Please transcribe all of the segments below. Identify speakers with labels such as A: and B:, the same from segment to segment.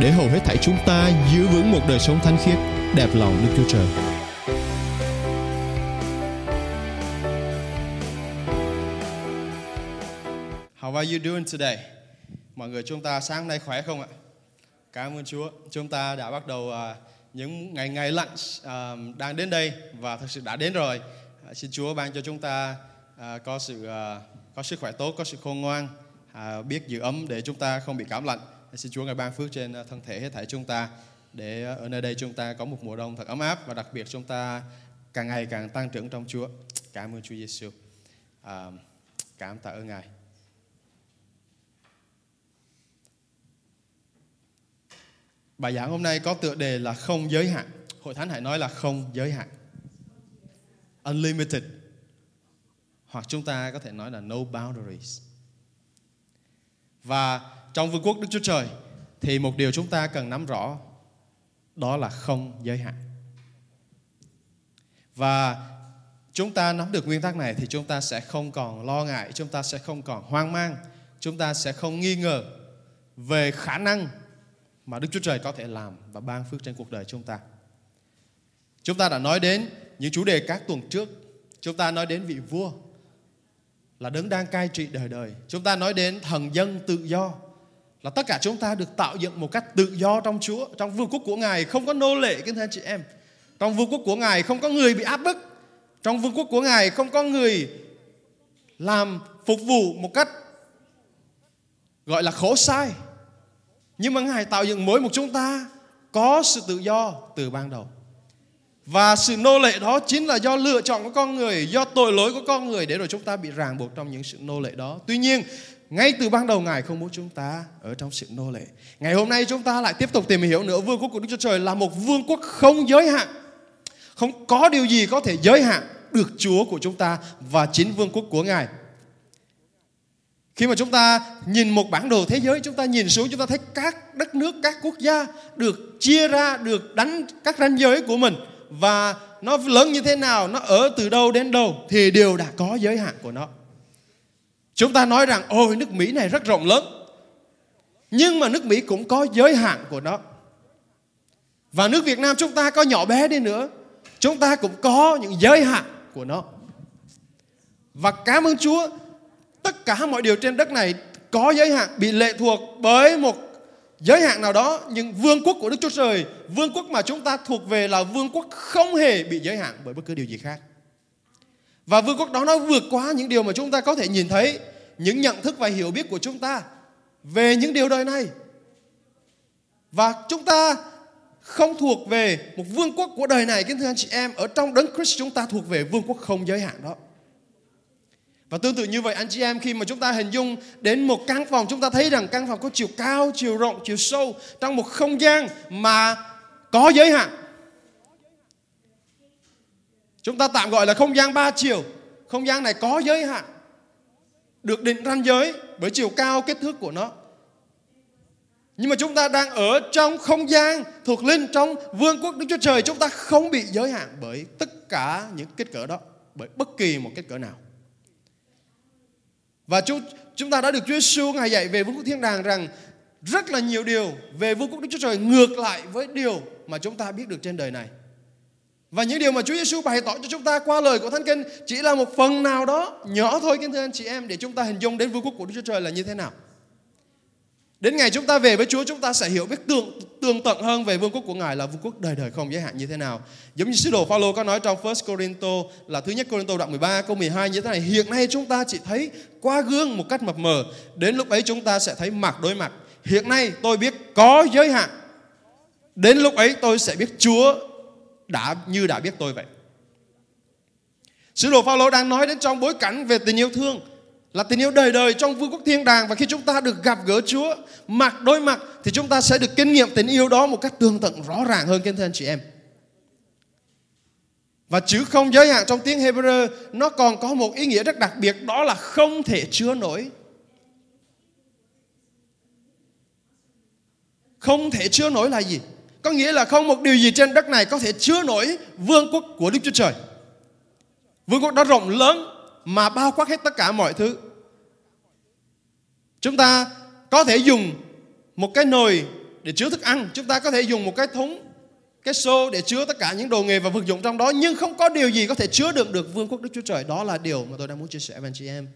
A: để hầu hết thảy chúng ta giữ vững một đời sống thánh khiết, đẹp lòng Đức Chúa Trời.
B: How are you doing today? Mọi người chúng ta sáng nay khỏe không ạ? Cảm ơn Chúa. Chúng ta đã bắt đầu uh, những ngày ngày lạnh uh, à, đang đến đây và thực sự đã đến rồi. Uh, xin Chúa ban cho chúng ta uh, có sự uh, có sức khỏe tốt, có sự khôn ngoan, uh, biết giữ ấm để chúng ta không bị cảm lạnh. Xin Chúa ngài ban phước trên ờ, thân thể hết thảy chúng ta để ờ, ở nơi đây chúng ta có một mùa đông thật ấm áp và đặc biệt chúng ta càng ngày càng tăng trưởng trong Chúa. Cảm ơn Chúa Giêsu. À, cảm tạ ơn Ngài. Bài giảng hôm nay có tựa đề là không giới hạn. Hội thánh hãy nói là không giới hạn. Unlimited. Hoặc chúng ta có thể nói là no boundaries. Và trong vương quốc Đức Chúa Trời thì một điều chúng ta cần nắm rõ đó là không giới hạn. Và chúng ta nắm được nguyên tắc này thì chúng ta sẽ không còn lo ngại, chúng ta sẽ không còn hoang mang, chúng ta sẽ không nghi ngờ về khả năng mà Đức Chúa Trời có thể làm và ban phước trên cuộc đời chúng ta. Chúng ta đã nói đến những chủ đề các tuần trước. Chúng ta nói đến vị vua là đấng đang cai trị đời đời. Chúng ta nói đến thần dân tự do là tất cả chúng ta được tạo dựng một cách tự do trong Chúa, trong vương quốc của Ngài không có nô lệ kính thưa anh chị em. Trong vương quốc của Ngài không có người bị áp bức. Trong vương quốc của Ngài không có người làm phục vụ một cách gọi là khổ sai. Nhưng mà Ngài tạo dựng mỗi một chúng ta có sự tự do từ ban đầu. Và sự nô lệ đó chính là do lựa chọn của con người, do tội lỗi của con người để rồi chúng ta bị ràng buộc trong những sự nô lệ đó. Tuy nhiên, ngay từ ban đầu Ngài không muốn chúng ta ở trong sự nô lệ. Ngày hôm nay chúng ta lại tiếp tục tìm hiểu nữa vương quốc của Đức Chúa Trời là một vương quốc không giới hạn. Không có điều gì có thể giới hạn được Chúa của chúng ta và chính vương quốc của Ngài. Khi mà chúng ta nhìn một bản đồ thế giới, chúng ta nhìn xuống chúng ta thấy các đất nước, các quốc gia được chia ra, được đánh các ranh giới của mình và nó lớn như thế nào, nó ở từ đâu đến đâu thì đều đã có giới hạn của nó. Chúng ta nói rằng ôi nước Mỹ này rất rộng lớn. Nhưng mà nước Mỹ cũng có giới hạn của nó. Và nước Việt Nam chúng ta có nhỏ bé đi nữa, chúng ta cũng có những giới hạn của nó. Và cảm ơn Chúa, tất cả mọi điều trên đất này có giới hạn bị lệ thuộc bởi một giới hạn nào đó nhưng vương quốc của Đức Chúa Trời, vương quốc mà chúng ta thuộc về là vương quốc không hề bị giới hạn bởi bất cứ điều gì khác. Và vương quốc đó nó vượt qua những điều mà chúng ta có thể nhìn thấy, những nhận thức và hiểu biết của chúng ta về những điều đời này. Và chúng ta không thuộc về một vương quốc của đời này, kính thưa anh chị em, ở trong đấng Christ chúng ta thuộc về vương quốc không giới hạn đó. Và tương tự như vậy anh chị em khi mà chúng ta hình dung đến một căn phòng chúng ta thấy rằng căn phòng có chiều cao, chiều rộng, chiều sâu trong một không gian mà có giới hạn. Chúng ta tạm gọi là không gian ba chiều. Không gian này có giới hạn. Được định ranh giới bởi chiều cao kích thước của nó. Nhưng mà chúng ta đang ở trong không gian thuộc linh trong vương quốc Đức Chúa Trời chúng ta không bị giới hạn bởi tất cả những kích cỡ đó, bởi bất kỳ một kích cỡ nào. Và chúng chúng ta đã được Chúa Giêsu ngài dạy về vương quốc thiên đàng rằng rất là nhiều điều về vương quốc Đức Chúa Trời ngược lại với điều mà chúng ta biết được trên đời này. Và những điều mà Chúa Giêsu bày tỏ cho chúng ta qua lời của Thánh Kinh chỉ là một phần nào đó nhỏ thôi kính thưa anh chị em để chúng ta hình dung đến vương quốc của Đức Chúa Trời là như thế nào. Đến ngày chúng ta về với Chúa chúng ta sẽ hiểu biết tường, tường tận hơn về vương quốc của Ngài là vương quốc đời đời không giới hạn như thế nào. Giống như sứ đồ Phaolô có nói trong 1 Corinto là thứ nhất Corinto đoạn 13 câu 12 như thế này. Hiện nay chúng ta chỉ thấy qua gương một cách mập mờ. Đến lúc ấy chúng ta sẽ thấy mặt đối mặt. Hiện nay tôi biết có giới hạn. Đến lúc ấy tôi sẽ biết Chúa đã, như đã biết tôi vậy. Sứ đồ Phaolô đang nói đến trong bối cảnh về tình yêu thương, là tình yêu đời đời trong vương quốc thiên đàng và khi chúng ta được gặp gỡ Chúa, mặt đôi mặt, thì chúng ta sẽ được kinh nghiệm tình yêu đó một cách tương tận rõ ràng hơn, kính thưa anh chị em. Và chữ không giới hạn trong tiếng Hebrew, nó còn có một ý nghĩa rất đặc biệt, đó là không thể chứa nổi. Không thể chứa nổi là gì? Có nghĩa là không một điều gì trên đất này có thể chứa nổi vương quốc của Đức Chúa Trời. Vương quốc đó rộng lớn mà bao quát hết tất cả mọi thứ. Chúng ta có thể dùng một cái nồi để chứa thức ăn, chúng ta có thể dùng một cái thúng, cái xô để chứa tất cả những đồ nghề và vật dụng trong đó, nhưng không có điều gì có thể chứa đựng được vương quốc Đức Chúa Trời. Đó là điều mà tôi đang muốn chia sẻ với anh chị em.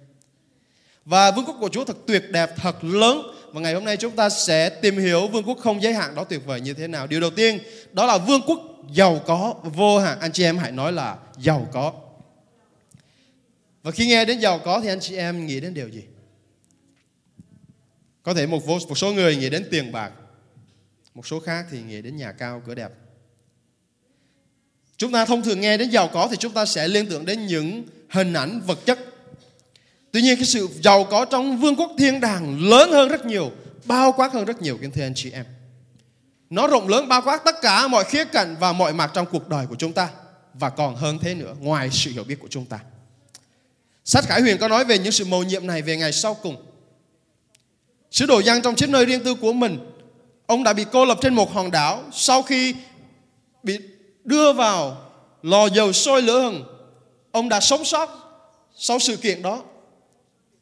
B: Và vương quốc của Chúa thật tuyệt đẹp, thật lớn. Và ngày hôm nay chúng ta sẽ tìm hiểu vương quốc không giới hạn đó tuyệt vời như thế nào. Điều đầu tiên đó là vương quốc giàu có, vô hạn. Anh chị em hãy nói là giàu có. Và khi nghe đến giàu có thì anh chị em nghĩ đến điều gì? Có thể một, một số người nghĩ đến tiền bạc, một số khác thì nghĩ đến nhà cao cửa đẹp. Chúng ta thông thường nghe đến giàu có thì chúng ta sẽ liên tưởng đến những hình ảnh vật chất. Tuy nhiên cái sự giàu có trong vương quốc thiên đàng lớn hơn rất nhiều, bao quát hơn rất nhiều kính thưa anh chị em. Nó rộng lớn bao quát tất cả mọi khía cạnh và mọi mặt trong cuộc đời của chúng ta và còn hơn thế nữa ngoài sự hiểu biết của chúng ta. Sách Khải Huyền có nói về những sự mầu nhiệm này về ngày sau cùng. Sứ đồ Giăng trong chiếc nơi riêng tư của mình, ông đã bị cô lập trên một hòn đảo sau khi bị đưa vào lò dầu sôi lửa hừng. Ông đã sống sót sau sự kiện đó.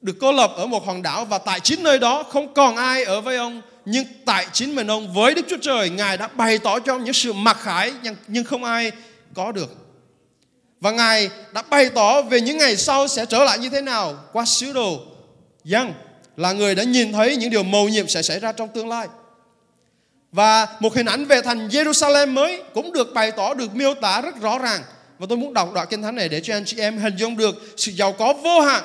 B: Được cô lập ở một hòn đảo và tại chính nơi đó không còn ai ở với ông nhưng tại chính mình ông với Đức Chúa Trời Ngài đã bày tỏ cho ông những sự mặc khải nhưng không ai có được và Ngài đã bày tỏ về những ngày sau sẽ trở lại như thế nào qua sứ đồ Giăng là người đã nhìn thấy những điều mầu nhiệm sẽ xảy ra trong tương lai. Và một hình ảnh về thành Jerusalem mới cũng được bày tỏ, được miêu tả rất rõ ràng. Và tôi muốn đọc đoạn kinh thánh này để cho anh chị em hình dung được sự giàu có vô hạn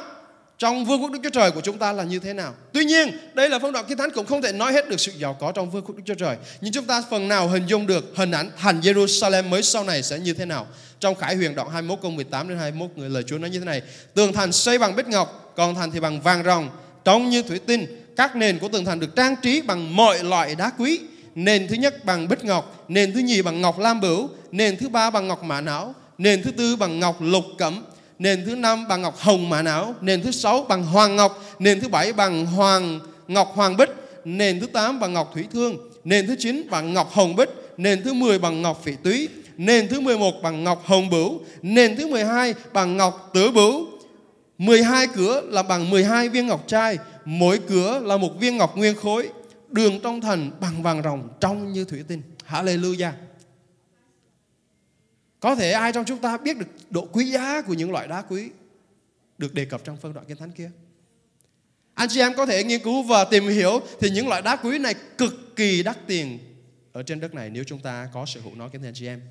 B: trong vương quốc Đức Chúa Trời của chúng ta là như thế nào. Tuy nhiên, đây là phong đoạn kinh thánh cũng không thể nói hết được sự giàu có trong vương quốc Đức Chúa Trời. Nhưng chúng ta phần nào hình dung được hình ảnh thành Jerusalem mới sau này sẽ như thế nào. Trong Khải Huyền đoạn 21 câu 18 đến 21 người lời Chúa nói như thế này: Tường thành xây bằng bích ngọc, còn thành thì bằng vàng ròng, trông như thủy tinh. Các nền của tường thành được trang trí bằng mọi loại đá quý. Nền thứ nhất bằng bích ngọc, nền thứ nhì bằng ngọc lam bửu, nền thứ ba bằng ngọc mã não, nền thứ tư bằng ngọc lục cẩm, nền thứ năm bằng ngọc hồng mã não, nền thứ sáu bằng hoàng ngọc, nền thứ bảy bằng hoàng ngọc hoàng bích, nền thứ tám bằng ngọc thủy thương, nền thứ chín bằng ngọc hồng bích, nền thứ mười bằng ngọc phỉ túy, nền thứ 11 bằng ngọc hồng bửu, nền thứ 12 bằng ngọc tử bửu. 12 cửa là bằng 12 viên ngọc trai, mỗi cửa là một viên ngọc nguyên khối, đường trong thành bằng vàng ròng trong như thủy tinh. Hallelujah. Có thể ai trong chúng ta biết được độ quý giá của những loại đá quý được đề cập trong phân đoạn kinh thánh kia. Anh chị em có thể nghiên cứu và tìm hiểu thì những loại đá quý này cực kỳ đắt tiền ở trên đất này nếu chúng ta có sở hữu nó kính thưa anh chị em.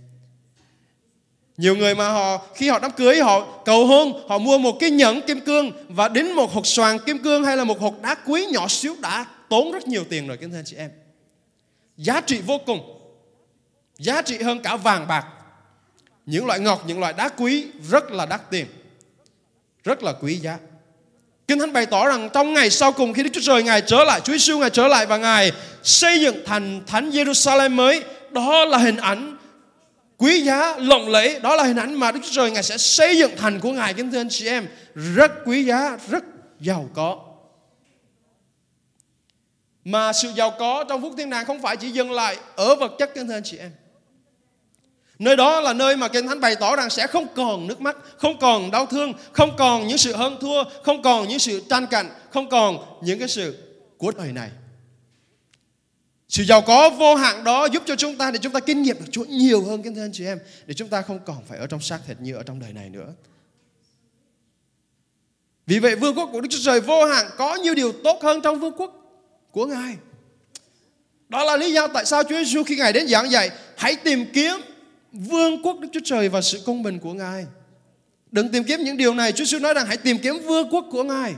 B: Nhiều người mà họ, khi họ đám cưới, họ cầu hôn, họ mua một cái nhẫn kim cương và đến một hộp xoàn kim cương hay là một hộp đá quý nhỏ xíu đã tốn rất nhiều tiền rồi kính thưa anh chị em. Giá trị vô cùng. Giá trị hơn cả vàng bạc. Những loại ngọc, những loại đá quý rất là đắt tiền. Rất là quý giá. Kinh Thánh bày tỏ rằng trong ngày sau cùng khi Đức Chúa Trời Ngài trở lại, Chúa Giêsu Ngài trở lại và Ngài xây dựng thành thánh Jerusalem mới, đó là hình ảnh quý giá lộng lẫy đó là hình ảnh mà Đức Chúa Trời Ngài sẽ xây dựng thành của Ngài kính thưa anh chị em rất quý giá rất giàu có mà sự giàu có trong phúc thiên đàng không phải chỉ dừng lại ở vật chất kính thưa anh chị em Nơi đó là nơi mà Kinh Thánh bày tỏ rằng sẽ không còn nước mắt, không còn đau thương, không còn những sự hơn thua, không còn những sự tranh cạnh, không còn những cái sự của đời này. Sự giàu có vô hạn đó giúp cho chúng ta để chúng ta kinh nghiệm được Chúa nhiều hơn kính thưa anh chị em. Để chúng ta không còn phải ở trong xác thịt như ở trong đời này nữa. Vì vậy vương quốc của Đức Chúa Trời vô hạn có nhiều điều tốt hơn trong vương quốc của Ngài. Đó là lý do tại sao Chúa Giêsu khi Ngài đến giảng dạy hãy tìm kiếm vương quốc Đức Chúa Trời và sự công bình của Ngài. Đừng tìm kiếm những điều này. Chúa Giêsu nói rằng hãy tìm kiếm vương quốc của Ngài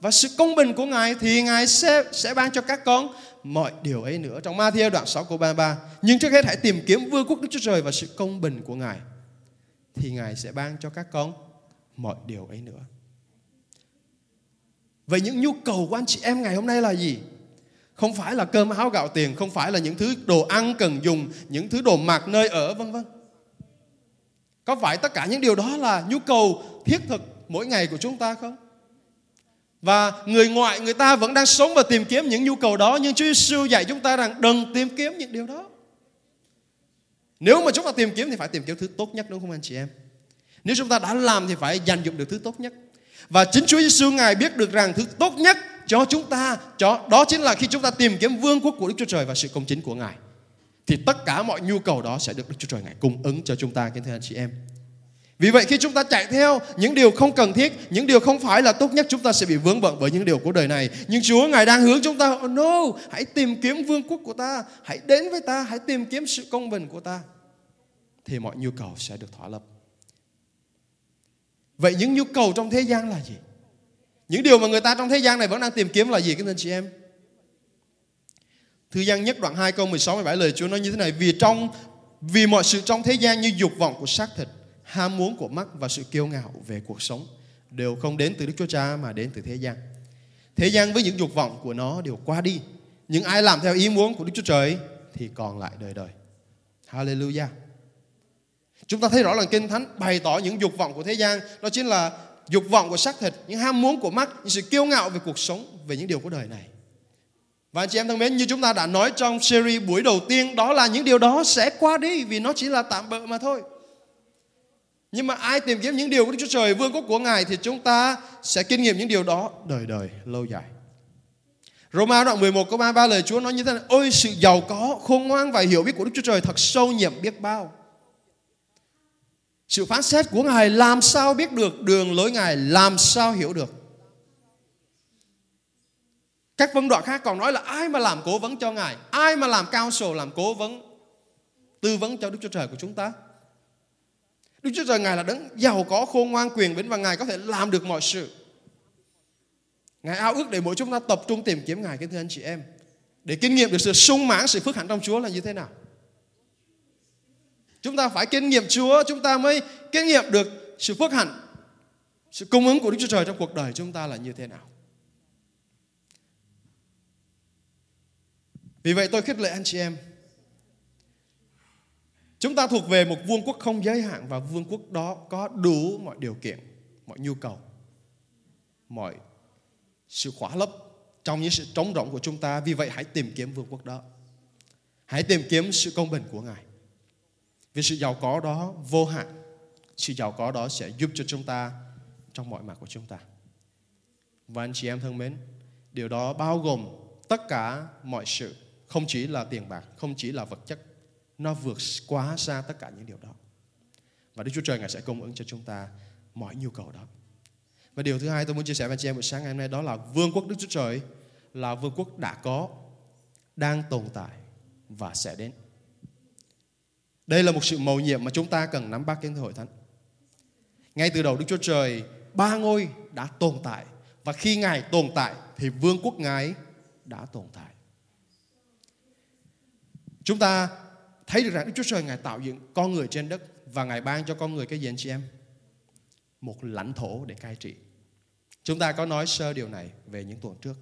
B: và sự công bình của Ngài thì Ngài sẽ sẽ ban cho các con mọi điều ấy nữa. Trong Matthew đoạn 6 câu 33. Nhưng trước hết hãy tìm kiếm vương quốc Đức Chúa Trời và sự công bình của Ngài. Thì Ngài sẽ ban cho các con mọi điều ấy nữa. Vậy những nhu cầu của anh chị em ngày hôm nay là gì? Không phải là cơm áo gạo tiền, không phải là những thứ đồ ăn cần dùng, những thứ đồ mặc nơi ở vân vân. Có phải tất cả những điều đó là nhu cầu thiết thực mỗi ngày của chúng ta không? Và người ngoại, người ta vẫn đang sống và tìm kiếm những nhu cầu đó, nhưng Chúa Giêsu dạy chúng ta rằng đừng tìm kiếm những điều đó. Nếu mà chúng ta tìm kiếm thì phải tìm kiếm thứ tốt nhất, đúng không anh chị em? Nếu chúng ta đã làm thì phải dành dụng được thứ tốt nhất. Và chính Chúa Giêsu ngài biết được rằng thứ tốt nhất cho chúng ta, cho đó chính là khi chúng ta tìm kiếm vương quốc của Đức Chúa Trời và sự công chính của Ngài. Thì tất cả mọi nhu cầu đó sẽ được Đức Chúa Trời ngài cung ứng cho chúng ta kính thưa anh chị em. Vì vậy khi chúng ta chạy theo những điều không cần thiết, những điều không phải là tốt nhất chúng ta sẽ bị vướng bận bởi những điều của đời này. Nhưng Chúa Ngài đang hướng chúng ta, oh no, hãy tìm kiếm vương quốc của ta, hãy đến với ta, hãy tìm kiếm sự công bình của ta. Thì mọi nhu cầu sẽ được thỏa lập. Vậy những nhu cầu trong thế gian là gì? Những điều mà người ta trong thế gian này vẫn đang tìm kiếm là gì các anh chị em? Thư gian nhất đoạn 2 câu 16 17 lời Chúa nói như thế này Vì trong vì mọi sự trong thế gian như dục vọng của xác thịt ham muốn của mắt và sự kiêu ngạo về cuộc sống đều không đến từ Đức Chúa Cha mà đến từ thế gian. Thế gian với những dục vọng của nó đều qua đi. Nhưng ai làm theo ý muốn của Đức Chúa Trời thì còn lại đời đời. Hallelujah. Chúng ta thấy rõ là Kinh Thánh bày tỏ những dục vọng của thế gian. Đó chính là dục vọng của xác thịt, những ham muốn của mắt, những sự kiêu ngạo về cuộc sống, về những điều của đời này. Và anh chị em thân mến, như chúng ta đã nói trong series buổi đầu tiên, đó là những điều đó sẽ qua đi vì nó chỉ là tạm bợ mà thôi. Nhưng mà ai tìm kiếm những điều của Đức Chúa Trời, vương quốc của Ngài thì chúng ta sẽ kinh nghiệm những điều đó đời đời, lâu dài. Roma đoạn 11 câu 33 lời Chúa nói như thế này Ôi sự giàu có, khôn ngoan và hiểu biết của Đức Chúa Trời thật sâu nhiệm biết bao Sự phán xét của Ngài làm sao biết được Đường lối Ngài làm sao hiểu được các phân đoạn khác còn nói là ai mà làm cố vấn cho Ngài Ai mà làm cao sổ làm cố vấn Tư vấn cho Đức Chúa Trời của chúng ta Đức Chúa Trời Ngài là đấng giàu có khôn ngoan quyền bính và Ngài có thể làm được mọi sự. Ngài ao ước để mỗi chúng ta tập trung tìm kiếm Ngài kính thưa anh chị em. Để kinh nghiệm được sự sung mãn, sự phước hạnh trong Chúa là như thế nào. Chúng ta phải kinh nghiệm Chúa, chúng ta mới kinh nghiệm được sự phước hạnh, sự cung ứng của Đức Chúa Trời trong cuộc đời chúng ta là như thế nào. Vì vậy tôi khích lệ anh chị em Chúng ta thuộc về một vương quốc không giới hạn và vương quốc đó có đủ mọi điều kiện, mọi nhu cầu, mọi sự khỏa lấp trong những sự trống rỗng của chúng ta. Vì vậy hãy tìm kiếm vương quốc đó. Hãy tìm kiếm sự công bình của Ngài. Vì sự giàu có đó vô hạn. Sự giàu có đó sẽ giúp cho chúng ta trong mọi mặt của chúng ta. Và anh chị em thân mến, điều đó bao gồm tất cả mọi sự, không chỉ là tiền bạc, không chỉ là vật chất, nó vượt quá xa tất cả những điều đó. Và Đức Chúa Trời Ngài sẽ cung ứng cho chúng ta mọi nhu cầu đó. Và điều thứ hai tôi muốn chia sẻ với anh chị em buổi sáng ngày hôm nay đó là vương quốc Đức Chúa Trời là vương quốc đã có, đang tồn tại và sẽ đến. Đây là một sự mầu nhiệm mà chúng ta cần nắm bắt kiến hội thánh. Ngay từ đầu Đức Chúa Trời ba ngôi đã tồn tại và khi Ngài tồn tại thì vương quốc Ngài đã tồn tại. Chúng ta thấy được rằng Đức Chúa Trời Ngài tạo dựng con người trên đất và Ngài ban cho con người cái gì anh chị em? Một lãnh thổ để cai trị. Chúng ta có nói sơ điều này về những tuần trước.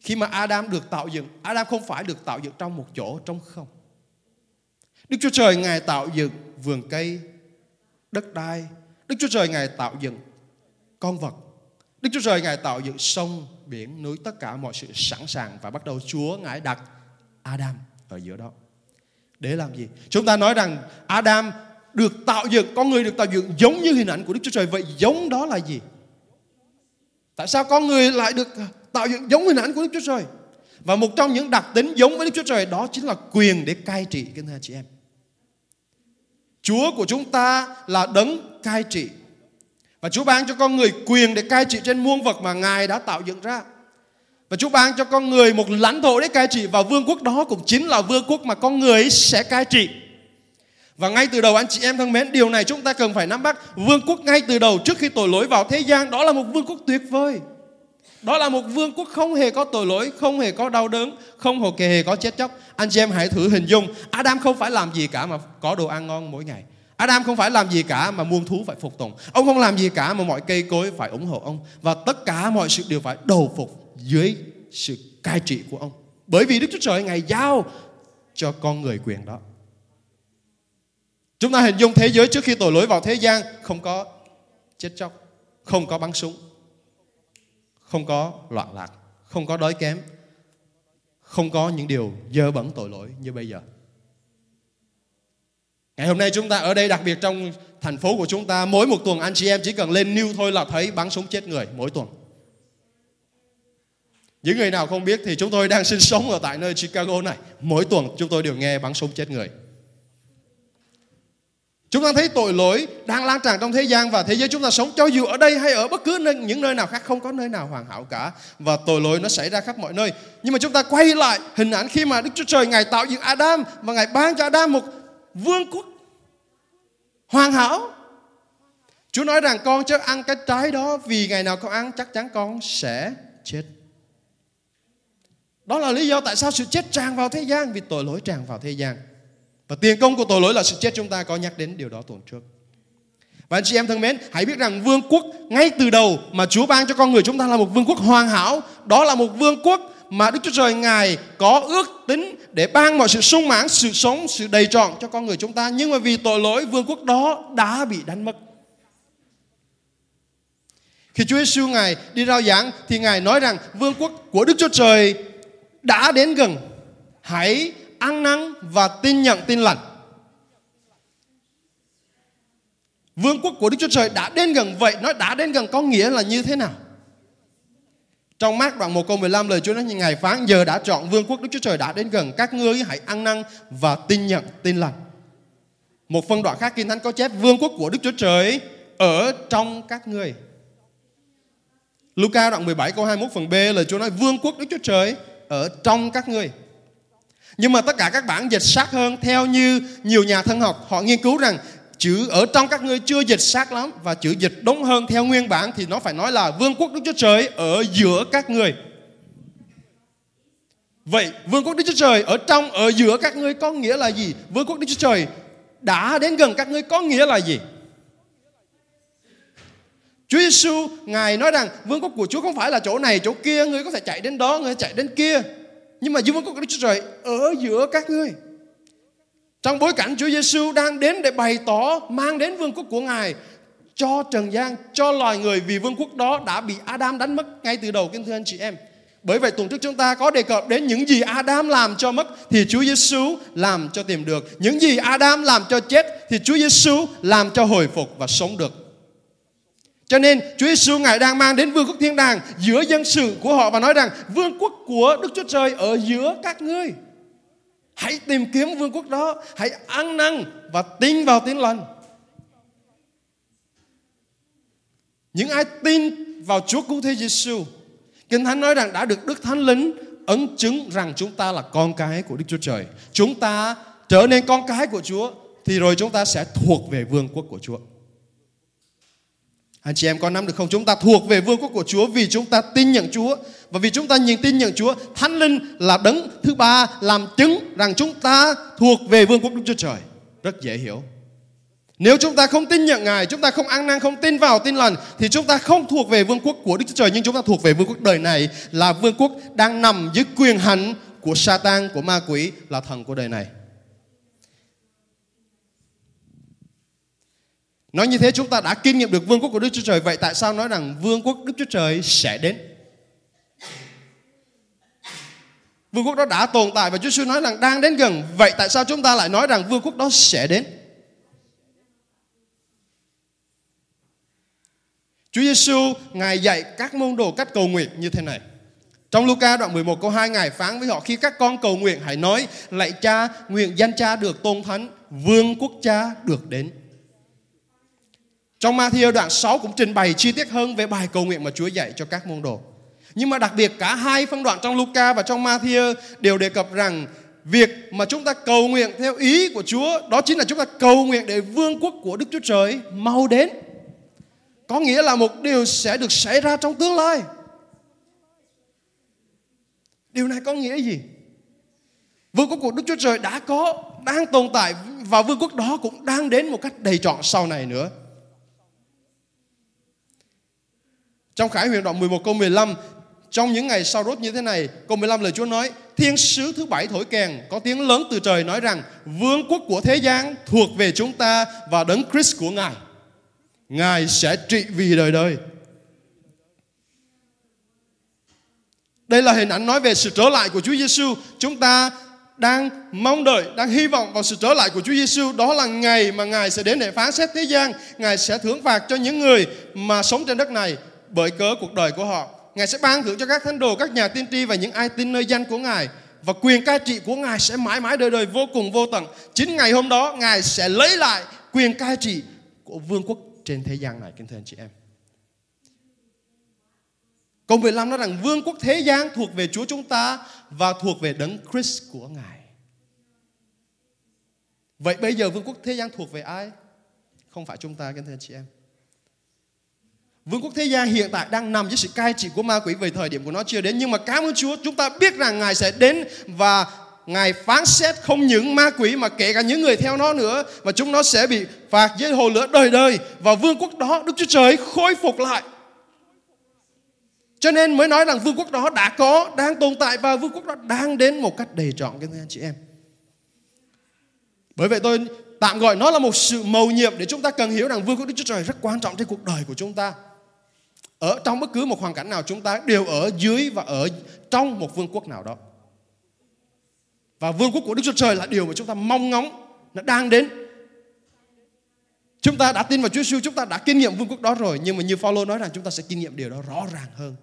B: Khi mà Adam được tạo dựng, Adam không phải được tạo dựng trong một chỗ trong không. Đức Chúa Trời Ngài tạo dựng vườn cây, đất đai. Đức Chúa Trời Ngài tạo dựng con vật. Đức Chúa Trời Ngài tạo dựng sông, biển, núi, tất cả mọi sự sẵn sàng và bắt đầu Chúa Ngài đặt Adam ở giữa đó. Để làm gì? Chúng ta nói rằng Adam được tạo dựng, con người được tạo dựng giống như hình ảnh của Đức Chúa Trời. Vậy giống đó là gì? Tại sao con người lại được tạo dựng giống hình ảnh của Đức Chúa Trời? Và một trong những đặc tính giống với Đức Chúa Trời đó chính là quyền để cai trị, kính thưa chị em. Chúa của chúng ta là đấng cai trị. Và Chúa ban cho con người quyền để cai trị trên muôn vật mà Ngài đã tạo dựng ra. Và Chúa ban cho con người một lãnh thổ để cai trị và vương quốc đó cũng chính là vương quốc mà con người sẽ cai trị. Và ngay từ đầu anh chị em thân mến, điều này chúng ta cần phải nắm bắt. Vương quốc ngay từ đầu trước khi tội lỗi vào thế gian, đó là một vương quốc tuyệt vời. Đó là một vương quốc không hề có tội lỗi, không hề có đau đớn, không hề có chết chóc. Anh chị em hãy thử hình dung, Adam không phải làm gì cả mà có đồ ăn ngon mỗi ngày. Adam không phải làm gì cả mà muôn thú phải phục tùng. Ông không làm gì cả mà mọi cây cối phải ủng hộ ông. Và tất cả mọi sự đều phải đầu phục dưới sự cai trị của ông. Bởi vì Đức Chúa Trời Ngài giao cho con người quyền đó. Chúng ta hình dung thế giới trước khi tội lỗi vào thế gian không có chết chóc, không có bắn súng, không có loạn lạc, không có đói kém, không có những điều dơ bẩn tội lỗi như bây giờ. Ngày hôm nay chúng ta ở đây đặc biệt trong thành phố của chúng ta mỗi một tuần anh chị em chỉ cần lên new thôi là thấy bắn súng chết người mỗi tuần. Những người nào không biết thì chúng tôi đang sinh sống ở tại nơi Chicago này. Mỗi tuần chúng tôi đều nghe bắn súng chết người. Chúng ta thấy tội lỗi đang lan tràn trong thế gian và thế giới chúng ta sống cho dù ở đây hay ở bất cứ nơi, những nơi nào khác không có nơi nào hoàn hảo cả và tội lỗi nó xảy ra khắp mọi nơi. Nhưng mà chúng ta quay lại hình ảnh khi mà Đức Chúa Trời Ngài tạo dựng Adam và Ngài ban cho Adam một vương quốc hoàn hảo. Chúa nói rằng con chớ ăn cái trái đó vì ngày nào con ăn chắc chắn con sẽ chết. Đó là lý do tại sao sự chết tràn vào thế gian vì tội lỗi tràn vào thế gian. Và tiền công của tội lỗi là sự chết chúng ta có nhắc đến điều đó tuần trước. Và anh chị em thân mến, hãy biết rằng vương quốc ngay từ đầu mà Chúa ban cho con người chúng ta là một vương quốc hoàn hảo. Đó là một vương quốc mà Đức Chúa Trời Ngài có ước tính để ban mọi sự sung mãn, sự sống, sự đầy trọn cho con người chúng ta. Nhưng mà vì tội lỗi, vương quốc đó đã bị đánh mất. Khi Chúa Giêsu Ngài đi rao giảng thì Ngài nói rằng vương quốc của Đức Chúa Trời đã đến gần. Hãy ăn năn và tin nhận tin lành. Vương quốc của Đức Chúa Trời đã đến gần vậy, nó đã đến gần có nghĩa là như thế nào? Trong mát đoạn 1 câu 15 lời Chúa nói như Ngài phán giờ đã chọn vương quốc Đức Chúa Trời đã đến gần các ngươi hãy ăn năn và tin nhận tin lành. Một phân đoạn khác Kinh Thánh có chép vương quốc của Đức Chúa Trời ở trong các ngươi. Luca đoạn 17 câu 21 phần B lời Chúa nói vương quốc Đức Chúa Trời ở trong các ngươi. Nhưng mà tất cả các bản dịch sát hơn theo như nhiều nhà thân học họ nghiên cứu rằng chữ ở trong các ngươi chưa dịch sát lắm và chữ dịch đúng hơn theo nguyên bản thì nó phải nói là vương quốc Đức Chúa Trời ở giữa các ngươi. Vậy vương quốc Đức Chúa Trời ở trong, ở giữa các ngươi có nghĩa là gì? Vương quốc Đức Chúa Trời đã đến gần các ngươi có nghĩa là gì? Chúa Giêsu ngài nói rằng vương quốc của Chúa không phải là chỗ này chỗ kia, ngươi có thể chạy đến đó, ngươi chạy đến kia. Nhưng mà vương quốc của Đức Chúa Trời ở giữa các ngươi. Trong bối cảnh Chúa Giêsu đang đến để bày tỏ mang đến vương quốc của Ngài cho trần gian, cho loài người vì vương quốc đó đã bị Adam đánh mất ngay từ đầu kính thưa anh chị em. Bởi vậy tuần trước chúng ta có đề cập đến những gì Adam làm cho mất thì Chúa Giêsu làm cho tìm được. Những gì Adam làm cho chết thì Chúa Giêsu làm cho hồi phục và sống được. Cho nên Chúa Giêsu ngài đang mang đến vương quốc thiên đàng giữa dân sự của họ và nói rằng vương quốc của Đức Chúa Trời ở giữa các ngươi. Hãy tìm kiếm vương quốc đó, hãy ăn năn và tin vào tin lành. Những ai tin vào Chúa Cứu Thế Giêsu, Kinh Thánh nói rằng đã được Đức Thánh Linh ấn chứng rằng chúng ta là con cái của Đức Chúa Trời. Chúng ta trở nên con cái của Chúa thì rồi chúng ta sẽ thuộc về vương quốc của Chúa. Anh chị em có nắm được không? Chúng ta thuộc về vương quốc của Chúa vì chúng ta tin nhận Chúa. Và vì chúng ta nhìn tin nhận Chúa, Thánh Linh là đấng thứ ba làm chứng rằng chúng ta thuộc về vương quốc Đức Chúa Trời. Rất dễ hiểu. Nếu chúng ta không tin nhận Ngài, chúng ta không ăn năn, không tin vào tin lành thì chúng ta không thuộc về vương quốc của Đức Chúa Trời nhưng chúng ta thuộc về vương quốc đời này là vương quốc đang nằm dưới quyền hành của Satan, của ma quỷ là thần của đời này. Nói như thế chúng ta đã kinh nghiệm được vương quốc của Đức Chúa Trời. Vậy tại sao nói rằng vương quốc Đức Chúa Trời sẽ đến? Vương quốc đó đã tồn tại và Chúa Giêsu nói rằng đang đến gần. Vậy tại sao chúng ta lại nói rằng vương quốc đó sẽ đến? Chúa Giêsu Ngài dạy các môn đồ cách cầu nguyện như thế này. Trong Luca đoạn 11 câu 2 Ngài phán với họ, khi các con cầu nguyện, hãy nói, lạy cha, nguyện danh cha được tôn thánh, vương quốc cha được đến trong Matthew đoạn 6 cũng trình bày chi tiết hơn về bài cầu nguyện mà Chúa dạy cho các môn đồ. Nhưng mà đặc biệt cả hai phân đoạn trong Luca và trong Matthew đều đề cập rằng việc mà chúng ta cầu nguyện theo ý của Chúa đó chính là chúng ta cầu nguyện để vương quốc của Đức Chúa Trời mau đến. Có nghĩa là một điều sẽ được xảy ra trong tương lai. Điều này có nghĩa gì? Vương quốc của Đức Chúa Trời đã có, đang tồn tại và vương quốc đó cũng đang đến một cách đầy trọn sau này nữa. Trong Khải huyền đoạn 11 câu 15 trong những ngày sau rốt như thế này, câu 15 lời Chúa nói, Thiên sứ thứ bảy thổi kèn, có tiếng lớn từ trời nói rằng, vương quốc của thế gian thuộc về chúng ta và đấng Christ của Ngài. Ngài sẽ trị vì đời đời. Đây là hình ảnh nói về sự trở lại của Chúa Giêsu. Chúng ta đang mong đợi, đang hy vọng vào sự trở lại của Chúa Giêsu. Đó là ngày mà Ngài sẽ đến để phán xét thế gian. Ngài sẽ thưởng phạt cho những người mà sống trên đất này bởi cớ cuộc đời của họ. Ngài sẽ ban thưởng cho các thánh đồ, các nhà tiên tri và những ai tin nơi danh của Ngài. Và quyền cai trị của Ngài sẽ mãi mãi đời đời vô cùng vô tận. Chính ngày hôm đó Ngài sẽ lấy lại quyền cai trị của vương quốc trên thế gian này, kính thưa anh chị em. Câu 15 nói rằng vương quốc thế gian thuộc về Chúa chúng ta và thuộc về đấng Christ của Ngài. Vậy bây giờ vương quốc thế gian thuộc về ai? Không phải chúng ta, kính thưa anh chị em. Vương quốc thế gian hiện tại đang nằm dưới sự cai trị của ma quỷ về thời điểm của nó chưa đến. Nhưng mà cảm ơn Chúa, chúng ta biết rằng Ngài sẽ đến và Ngài phán xét không những ma quỷ mà kể cả những người theo nó nữa và chúng nó sẽ bị phạt dưới hồ lửa đời đời và vương quốc đó Đức Chúa Trời khôi phục lại. Cho nên mới nói rằng vương quốc đó đã có, đang tồn tại và vương quốc đó đang đến một cách đầy trọn các anh chị em. Bởi vậy tôi tạm gọi nó là một sự mầu nhiệm để chúng ta cần hiểu rằng vương quốc Đức Chúa Trời rất quan trọng trên cuộc đời của chúng ta. Ở trong bất cứ một hoàn cảnh nào chúng ta đều ở dưới và ở trong một vương quốc nào đó. Và vương quốc của Đức Chúa Trời là điều mà chúng ta mong ngóng nó đang đến. Chúng ta đã tin vào Chúa Giêsu, chúng ta đã kinh nghiệm vương quốc đó rồi, nhưng mà như Phaolô nói rằng chúng ta sẽ kinh nghiệm điều đó rõ ràng hơn,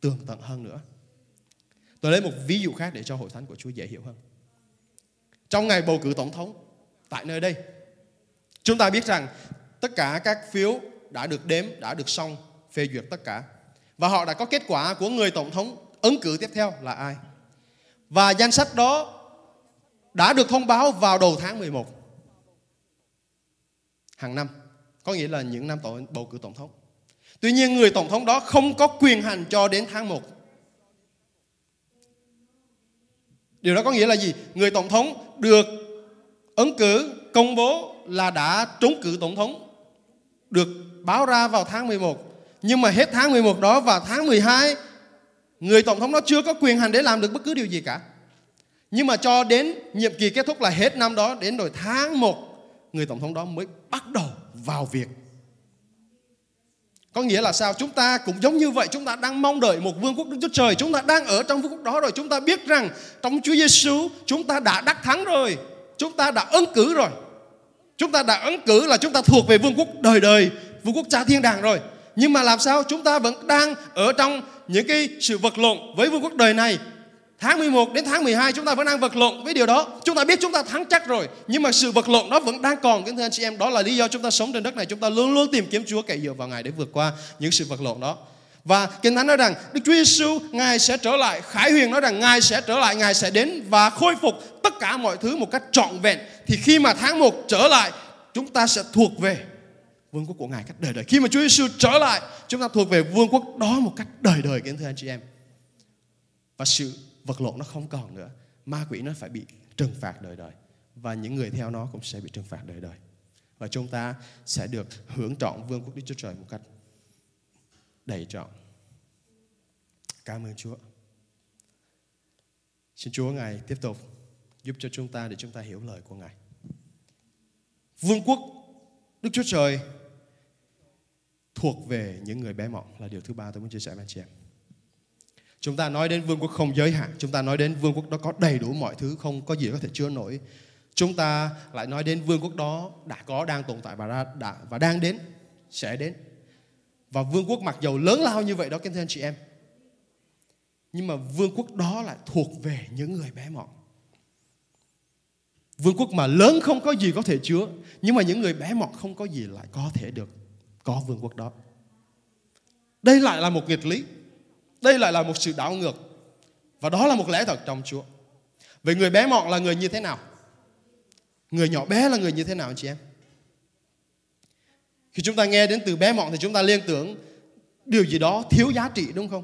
B: tường tận hơn nữa. Tôi lấy một ví dụ khác để cho hội thánh của Chúa dễ hiểu hơn. Trong ngày bầu cử tổng thống tại nơi đây, chúng ta biết rằng tất cả các phiếu đã được đếm, đã được xong, phê duyệt tất cả. Và họ đã có kết quả của người tổng thống ứng cử tiếp theo là ai. Và danh sách đó đã được thông báo vào đầu tháng 11 hàng năm. Có nghĩa là những năm tổ bầu cử tổng thống. Tuy nhiên, người tổng thống đó không có quyền hành cho đến tháng 1. Điều đó có nghĩa là gì? Người tổng thống được ứng cử, công bố là đã trúng cử tổng thống, được báo ra vào tháng 11. Nhưng mà hết tháng 11 đó và tháng 12 người tổng thống đó chưa có quyền hành để làm được bất cứ điều gì cả. Nhưng mà cho đến nhiệm kỳ kết thúc là hết năm đó đến rồi tháng 1 người tổng thống đó mới bắt đầu vào việc. Có nghĩa là sao? Chúng ta cũng giống như vậy, chúng ta đang mong đợi một vương quốc Đức Chúa Trời, chúng ta đang ở trong vương quốc đó rồi, chúng ta biết rằng trong Chúa Giêsu chúng ta đã đắc thắng rồi, chúng ta đã ứng cử rồi. Chúng ta đã ứng cử là chúng ta thuộc về vương quốc đời đời, vương quốc cha thiên đàng rồi. Nhưng mà làm sao chúng ta vẫn đang ở trong những cái sự vật lộn với vương quốc đời này Tháng 11 đến tháng 12 chúng ta vẫn đang vật lộn với điều đó. Chúng ta biết chúng ta thắng chắc rồi. Nhưng mà sự vật lộn đó vẫn đang còn. Kính thưa anh chị em, đó là lý do chúng ta sống trên đất này. Chúng ta luôn luôn tìm kiếm Chúa cậy dựa vào Ngài để vượt qua những sự vật lộn đó. Và Kinh Thánh nói rằng Đức Chúa Giêsu Ngài sẽ trở lại. Khải Huyền nói rằng Ngài sẽ trở lại, Ngài sẽ đến và khôi phục tất cả mọi thứ một cách trọn vẹn. Thì khi mà tháng 1 trở lại, chúng ta sẽ thuộc về vương quốc của Ngài cách đời đời. Khi mà Chúa Giêsu trở lại, chúng ta thuộc về vương quốc đó một cách đời đời kính thưa anh chị em. Và sự vật lộn nó không còn nữa ma quỷ nó phải bị trừng phạt đời đời và những người theo nó cũng sẽ bị trừng phạt đời đời và chúng ta sẽ được hưởng trọn vương quốc Đức Chúa Trời một cách đầy trọn. Cảm ơn Chúa. Xin Chúa Ngài tiếp tục giúp cho chúng ta để chúng ta hiểu lời của Ngài. Vương quốc Đức Chúa Trời thuộc về những người bé mọn là điều thứ ba tôi muốn chia sẻ với anh chị em. Chúng ta nói đến vương quốc không giới hạn, chúng ta nói đến vương quốc đó có đầy đủ mọi thứ, không có gì có thể chứa nổi. Chúng ta lại nói đến vương quốc đó đã có, đang tồn tại và đã và đang đến, sẽ đến. Và vương quốc mặc dầu lớn lao như vậy đó, kính thưa anh chị em. Nhưng mà vương quốc đó lại thuộc về những người bé mọn. Vương quốc mà lớn không có gì có thể chứa, nhưng mà những người bé mọn không có gì lại có thể được có vương quốc đó. Đây lại là một nghịch lý. Đây lại là một sự đảo ngược. Và đó là một lẽ thật trong Chúa. Vậy người bé mọn là người như thế nào? Người nhỏ bé là người như thế nào chị em? Khi chúng ta nghe đến từ bé mọn thì chúng ta liên tưởng điều gì đó thiếu giá trị, đúng không?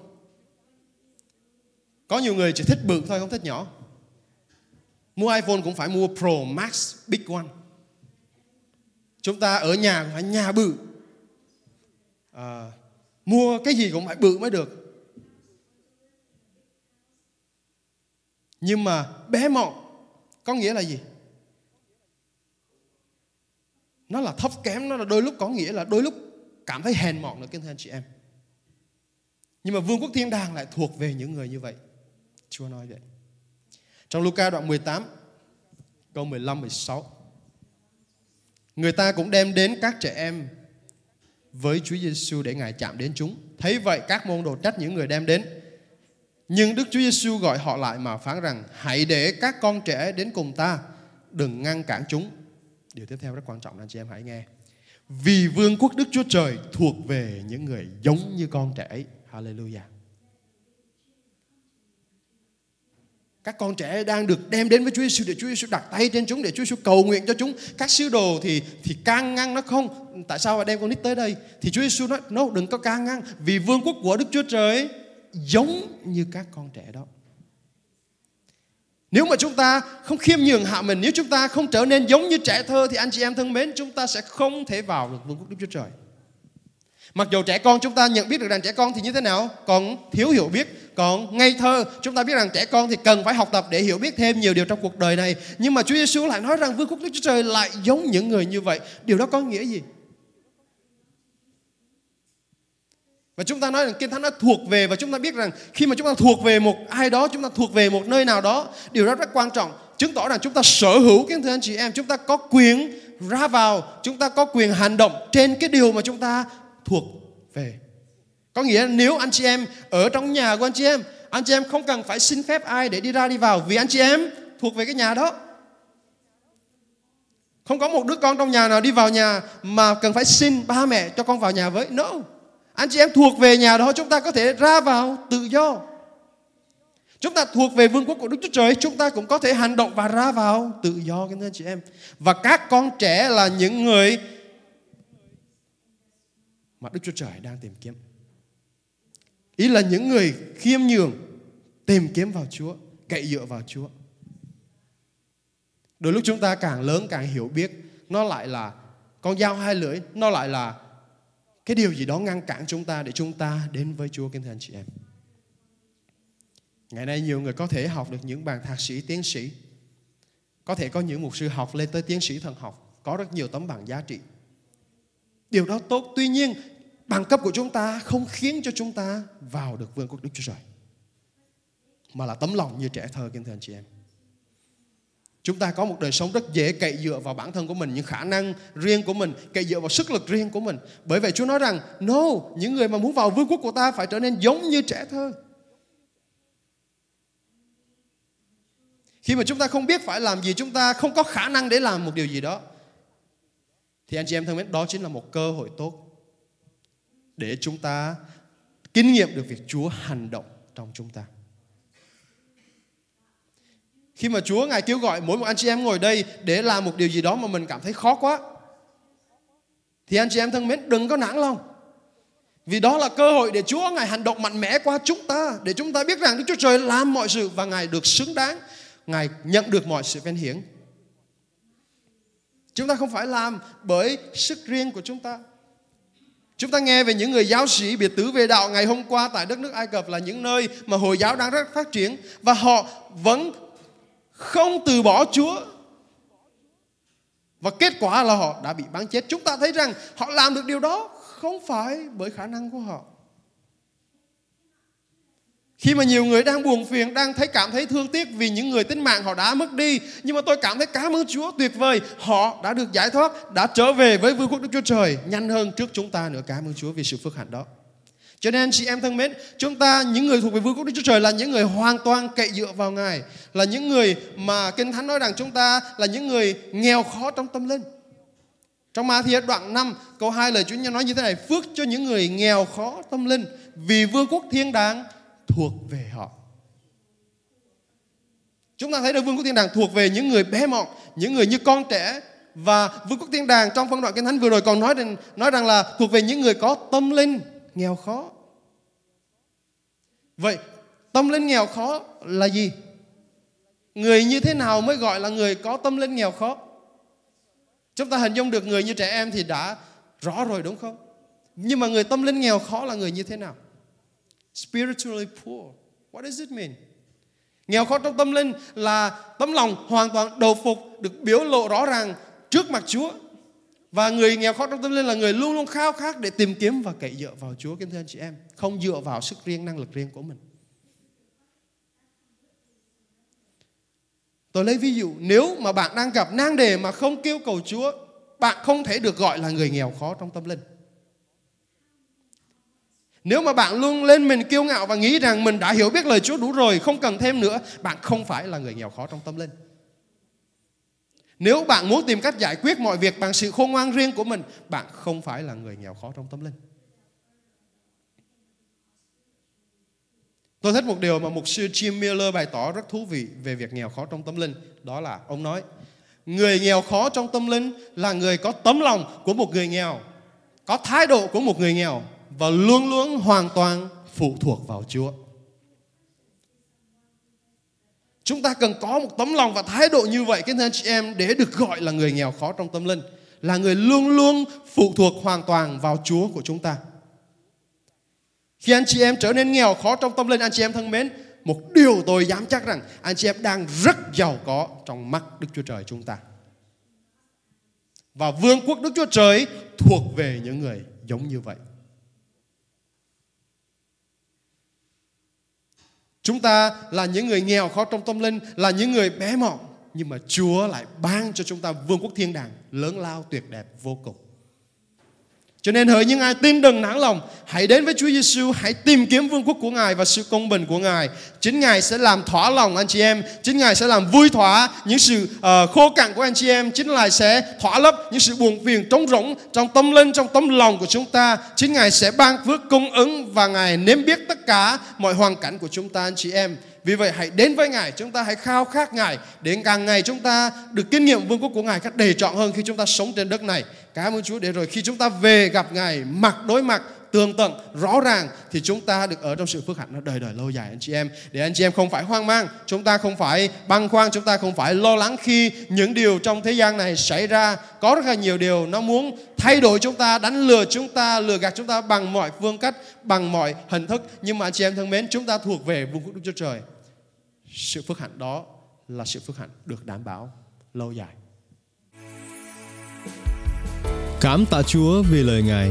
B: Có nhiều người chỉ thích bự thôi, không thích nhỏ. Mua iPhone cũng phải mua Pro Max Big One. Chúng ta ở nhà phải nhà bự. À, mua cái gì cũng phải bự mới được. Nhưng mà bé mọn có nghĩa là gì? Nó là thấp kém, nó là đôi lúc có nghĩa là đôi lúc cảm thấy hèn mọn nữa kính thưa anh chị em. Nhưng mà vương quốc thiên đàng lại thuộc về những người như vậy. Chúa nói vậy. Trong Luca đoạn 18 câu 15 16 Người ta cũng đem đến các trẻ em với Chúa Giêsu để Ngài chạm đến chúng. Thấy vậy các môn đồ trách những người đem đến. Nhưng Đức Chúa Giêsu gọi họ lại mà phán rằng hãy để các con trẻ đến cùng ta, đừng ngăn cản chúng. Điều tiếp theo rất quan trọng anh chị em hãy nghe. Vì vương quốc Đức Chúa Trời thuộc về những người giống như con trẻ ấy. Hallelujah. Các con trẻ đang được đem đến với Chúa Giêsu để Chúa Giêsu đặt tay trên chúng để Chúa Giêsu cầu nguyện cho chúng. Các sứ đồ thì thì can ngăn nó không. Tại sao mà đem con nít tới đây? Thì Chúa Giêsu nói, no, đừng có can ngăn. Vì vương quốc của Đức Chúa Trời giống như các con trẻ đó. Nếu mà chúng ta không khiêm nhường hạ mình, nếu chúng ta không trở nên giống như trẻ thơ thì anh chị em thân mến, chúng ta sẽ không thể vào được vương quốc Đức Chúa Trời. Mặc dù trẻ con chúng ta nhận biết được rằng trẻ con thì như thế nào, còn thiếu hiểu biết, còn ngây thơ, chúng ta biết rằng trẻ con thì cần phải học tập để hiểu biết thêm nhiều điều trong cuộc đời này. Nhưng mà Chúa Giêsu lại nói rằng vương quốc Đức Chúa Trời lại giống những người như vậy. Điều đó có nghĩa gì? Và chúng ta nói rằng Kinh Thánh nó thuộc về và chúng ta biết rằng khi mà chúng ta thuộc về một ai đó, chúng ta thuộc về một nơi nào đó, điều đó rất quan trọng. Chứng tỏ rằng chúng ta sở hữu, kính thưa anh chị em, chúng ta có quyền ra vào, chúng ta có quyền hành động trên cái điều mà chúng ta thuộc về. Có nghĩa nếu anh chị em ở trong nhà của anh chị em, anh chị em không cần phải xin phép ai để đi ra đi vào vì anh chị em thuộc về cái nhà đó. Không có một đứa con trong nhà nào đi vào nhà mà cần phải xin ba mẹ cho con vào nhà với. No. Anh chị em thuộc về nhà đó chúng ta có thể ra vào tự do. Chúng ta thuộc về vương quốc của Đức Chúa Trời, chúng ta cũng có thể hành động và ra vào tự do các anh chị em. Và các con trẻ là những người mà Đức Chúa Trời đang tìm kiếm. Ý là những người khiêm nhường, tìm kiếm vào Chúa, cậy dựa vào Chúa. Đôi lúc chúng ta càng lớn càng hiểu biết, nó lại là con dao hai lưỡi, nó lại là cái điều gì đó ngăn cản chúng ta để chúng ta đến với Chúa kính thưa anh chị em. Ngày nay nhiều người có thể học được những bằng thạc sĩ, tiến sĩ. Có thể có những mục sư học lên tới tiến sĩ thần học. Có rất nhiều tấm bằng giá trị. Điều đó tốt. Tuy nhiên, bằng cấp của chúng ta không khiến cho chúng ta vào được vương quốc Đức Chúa Trời. Mà là tấm lòng như trẻ thơ kính thưa anh chị em. Chúng ta có một đời sống rất dễ cậy dựa vào bản thân của mình, những khả năng riêng của mình, cậy dựa vào sức lực riêng của mình. Bởi vậy Chúa nói rằng, no, những người mà muốn vào vương quốc của ta phải trở nên giống như trẻ thơ. Khi mà chúng ta không biết phải làm gì, chúng ta không có khả năng để làm một điều gì đó, thì anh chị em thân mến, đó chính là một cơ hội tốt để chúng ta kinh nghiệm được việc Chúa hành động trong chúng ta. Khi mà Chúa Ngài kêu gọi mỗi một anh chị em ngồi đây để làm một điều gì đó mà mình cảm thấy khó quá. Thì anh chị em thân mến đừng có nản lòng. Vì đó là cơ hội để Chúa Ngài hành động mạnh mẽ qua chúng ta. Để chúng ta biết rằng Đức Chúa Trời làm mọi sự và Ngài được xứng đáng. Ngài nhận được mọi sự vinh hiển. Chúng ta không phải làm bởi sức riêng của chúng ta. Chúng ta nghe về những người giáo sĩ biệt tứ về đạo ngày hôm qua tại đất nước Ai Cập là những nơi mà Hồi giáo đang rất phát triển và họ vẫn không từ bỏ Chúa. Và kết quả là họ đã bị bắn chết. Chúng ta thấy rằng họ làm được điều đó không phải bởi khả năng của họ. Khi mà nhiều người đang buồn phiền, đang thấy cảm thấy thương tiếc vì những người tính mạng họ đã mất đi. Nhưng mà tôi cảm thấy cảm ơn Chúa tuyệt vời. Họ đã được giải thoát, đã trở về với vương quốc Đức Chúa Trời nhanh hơn trước chúng ta nữa. Cảm ơn Chúa vì sự phước hạnh đó. Cho nên chị em thân mến, chúng ta những người thuộc về vương quốc Đức Chúa Trời là những người hoàn toàn cậy dựa vào Ngài, là những người mà Kinh Thánh nói rằng chúng ta là những người nghèo khó trong tâm linh. Trong Ma-thi đoạn 5 câu 2 lời Chúa nói như thế này, phước cho những người nghèo khó tâm linh vì vương quốc thiên đàng thuộc về họ. Chúng ta thấy được vương quốc thiên đàng thuộc về những người bé mọn, những người như con trẻ và vương quốc thiên đàng trong phân đoạn kinh thánh vừa rồi còn nói rằng nói rằng là thuộc về những người có tâm linh nghèo khó. Vậy tâm linh nghèo khó là gì? Người như thế nào mới gọi là người có tâm linh nghèo khó? Chúng ta hình dung được người như trẻ em thì đã rõ rồi đúng không? Nhưng mà người tâm linh nghèo khó là người như thế nào? Spiritually poor. What does it mean? Nghèo khó trong tâm linh là tấm lòng hoàn toàn đầu phục được biểu lộ rõ ràng trước mặt Chúa. Và người nghèo khó trong tâm linh là người luôn luôn khao khát để tìm kiếm và cậy dựa vào Chúa kính thưa anh chị em, không dựa vào sức riêng năng lực riêng của mình. Tôi lấy ví dụ, nếu mà bạn đang gặp nan đề mà không kêu cầu Chúa, bạn không thể được gọi là người nghèo khó trong tâm linh. Nếu mà bạn luôn lên mình kiêu ngạo và nghĩ rằng mình đã hiểu biết lời Chúa đủ rồi, không cần thêm nữa, bạn không phải là người nghèo khó trong tâm linh. Nếu bạn muốn tìm cách giải quyết mọi việc bằng sự khôn ngoan riêng của mình, bạn không phải là người nghèo khó trong tâm linh. Tôi thích một điều mà mục sư Jim Miller bày tỏ rất thú vị về việc nghèo khó trong tâm linh. Đó là ông nói, người nghèo khó trong tâm linh là người có tấm lòng của một người nghèo, có thái độ của một người nghèo và luôn luôn hoàn toàn phụ thuộc vào Chúa. Chúng ta cần có một tấm lòng và thái độ như vậy các anh chị em để được gọi là người nghèo khó trong tâm linh, là người luôn luôn phụ thuộc hoàn toàn vào Chúa của chúng ta. Khi anh chị em trở nên nghèo khó trong tâm linh, anh chị em thân mến, một điều tôi dám chắc rằng anh chị em đang rất giàu có trong mắt Đức Chúa Trời chúng ta. Và vương quốc Đức Chúa Trời thuộc về những người giống như vậy. Chúng ta là những người nghèo khó trong tâm linh, là những người bé mọn, nhưng mà Chúa lại ban cho chúng ta vương quốc thiên đàng lớn lao tuyệt đẹp vô cùng. Cho nên hỡi những ai tin đừng nản lòng, hãy đến với Chúa Giêsu, hãy tìm kiếm vương quốc của Ngài và sự công bình của Ngài. Chính Ngài sẽ làm thỏa lòng anh chị em, chính Ngài sẽ làm vui thỏa những sự uh, khô cằn của anh chị em, chính Ngài sẽ thỏa lấp những sự buồn phiền trống rỗng trong tâm linh, trong tấm lòng của chúng ta. Chính Ngài sẽ ban phước cung ứng và Ngài nếm biết tất cả mọi hoàn cảnh của chúng ta anh chị em. Vì vậy hãy đến với Ngài, chúng ta hãy khao khát Ngài để càng ngày chúng ta được kinh nghiệm vương quốc của Ngài cách đầy trọn hơn khi chúng ta sống trên đất này. Cảm ơn Chúa để rồi khi chúng ta về gặp Ngài mặt đối mặt tường tận, rõ ràng, thì chúng ta được ở trong sự phước hạnh nó đời đời lâu dài. Anh chị em, để anh chị em không phải hoang mang, chúng ta không phải băn khoăn, chúng ta không phải lo lắng khi những điều trong thế gian này xảy ra. Có rất là nhiều điều nó muốn thay đổi chúng ta, đánh lừa chúng ta, lừa gạt chúng ta bằng mọi phương cách, bằng mọi hình thức. Nhưng mà anh chị em thân mến, chúng ta thuộc về vùng quốc Đức Chúa Trời. Sự phước hạnh đó là sự phước hạnh được đảm bảo lâu dài.
A: Cảm tạ Chúa vì lời Ngài.